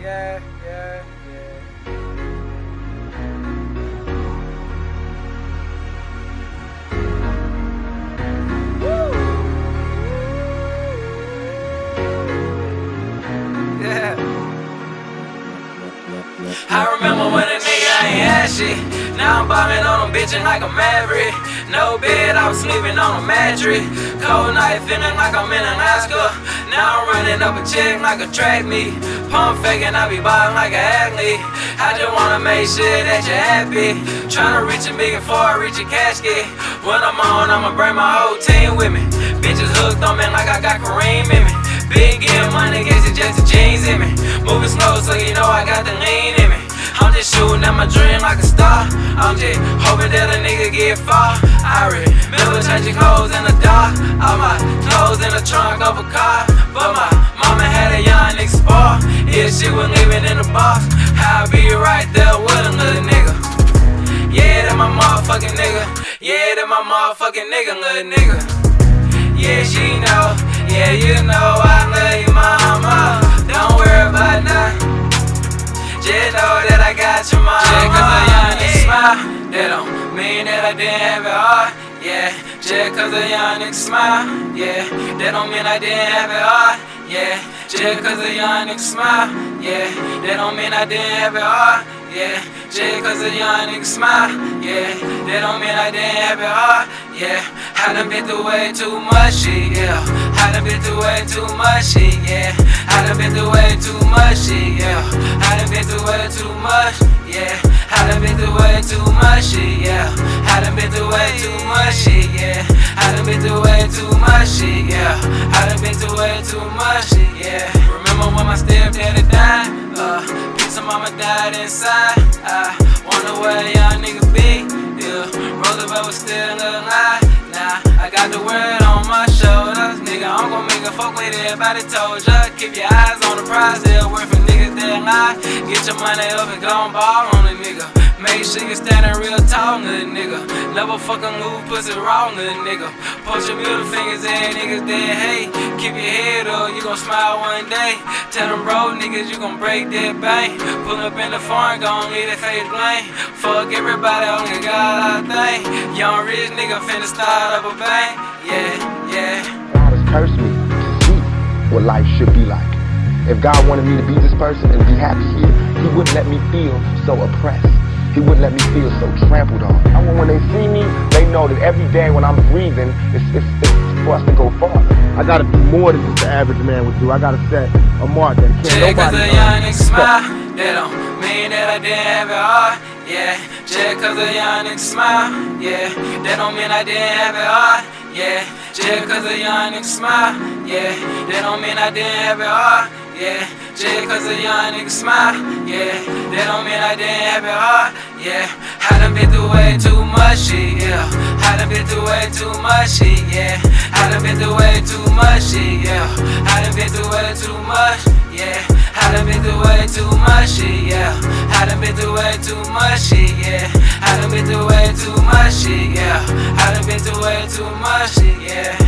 yeah, yeah, yeah. Yeah. I remember when a nigga ain't had shit. Now I'm bombing on them bitchin' like a maverick. No bed, I was sleeping on a mattress. Cold night, feeling like I'm in Alaska. Now I'm running up a check like a track meet. Pump faking, I be ballin' like an athlete. I just wanna make sure that you're happy. Tryna reach a million before I reach a casket. When I'm on, I'ma bring my whole team with me. Bitches hooked on me like I got Kareem in me. Big getting money, guess it's just the my dream like a star. I'm just hoping that a nigga get far. I remember changing clothes in the dark. All my clothes in the trunk of a car. But my mama had a young nigga spar. Yeah, she was living in the box. I'll be right there with another nigga. Yeah, that my motherfucking nigga. Yeah, that my motherfucking nigga, little nigga. Yeah, she know. Yeah, you know I love you, mama. Don't worry mean that I didn't have it hard. Yeah, just cause a young nigga smile, yeah, that don't mean I didn't have it hard. Yeah, just cause a young nigga smile, yeah, that don't mean I didn't have it hard. Yeah, just cause a young nigga smile, yeah, that don't mean I didn't have it hard. Yeah, I done been through way too much yeah. I done been through way too much yeah. I done been through way too much yeah. I done been through way too much, shit, yeah. I done been through way too much shit, yeah. I done been through way too much shit, yeah. Remember when my stepdaddy died? Uh, of mama died inside. I wonder where a young nigga be. Yeah, Roosevelt was still alive. Nah, I got the word on my shoulders. Nigga, I'm gon' make a fuck with everybody told ya. Keep your eyes on the prize, they'll work for niggas that lie. Get your money up and go and ball on nigga. Make sure you standing real tall, little nigga. Never fucking move pussy wrong, little nigga. Punch your middle fingers at niggas that hate. Keep your head up, you gon' smile one day. Tell them bro niggas you gon' break that bank. Pull up in the foreign, gon' leave that face blank. Fuck everybody, only God I think. Young rich nigga finna start up a bank. Yeah, yeah. God has cursed me to see what life should be like. If God wanted me to be this person and be happy here, He wouldn't let me feel so oppressed. He wouldn't let me feel so trampled on. I want when they see me, they know that every day when I'm breathing, it's, it's, it's for us to go far. I gotta do more than just the average man would do. I gotta set a mark that can't cause nobody a young nigga smile, that don't mean that I didn't have it hard. Yeah, just cause a young nigga smile, yeah, that don't mean I didn't have it hard. Yeah, just cause a young nigga smile, yeah, that don't mean I didn't have it hard. Yeah, just cause a young nigga smile, yeah, I didn't have it hard. Yeah, I done been through way too much shit, yeah. I done been through way too much shit, yeah. I done been through way too much shit, yeah. I done been through way too much, yeah. I done been through way too much shit, yeah. I done been through way too much shit, yeah. I done been through way too much shit, yeah. I done been through way too much shit, yeah.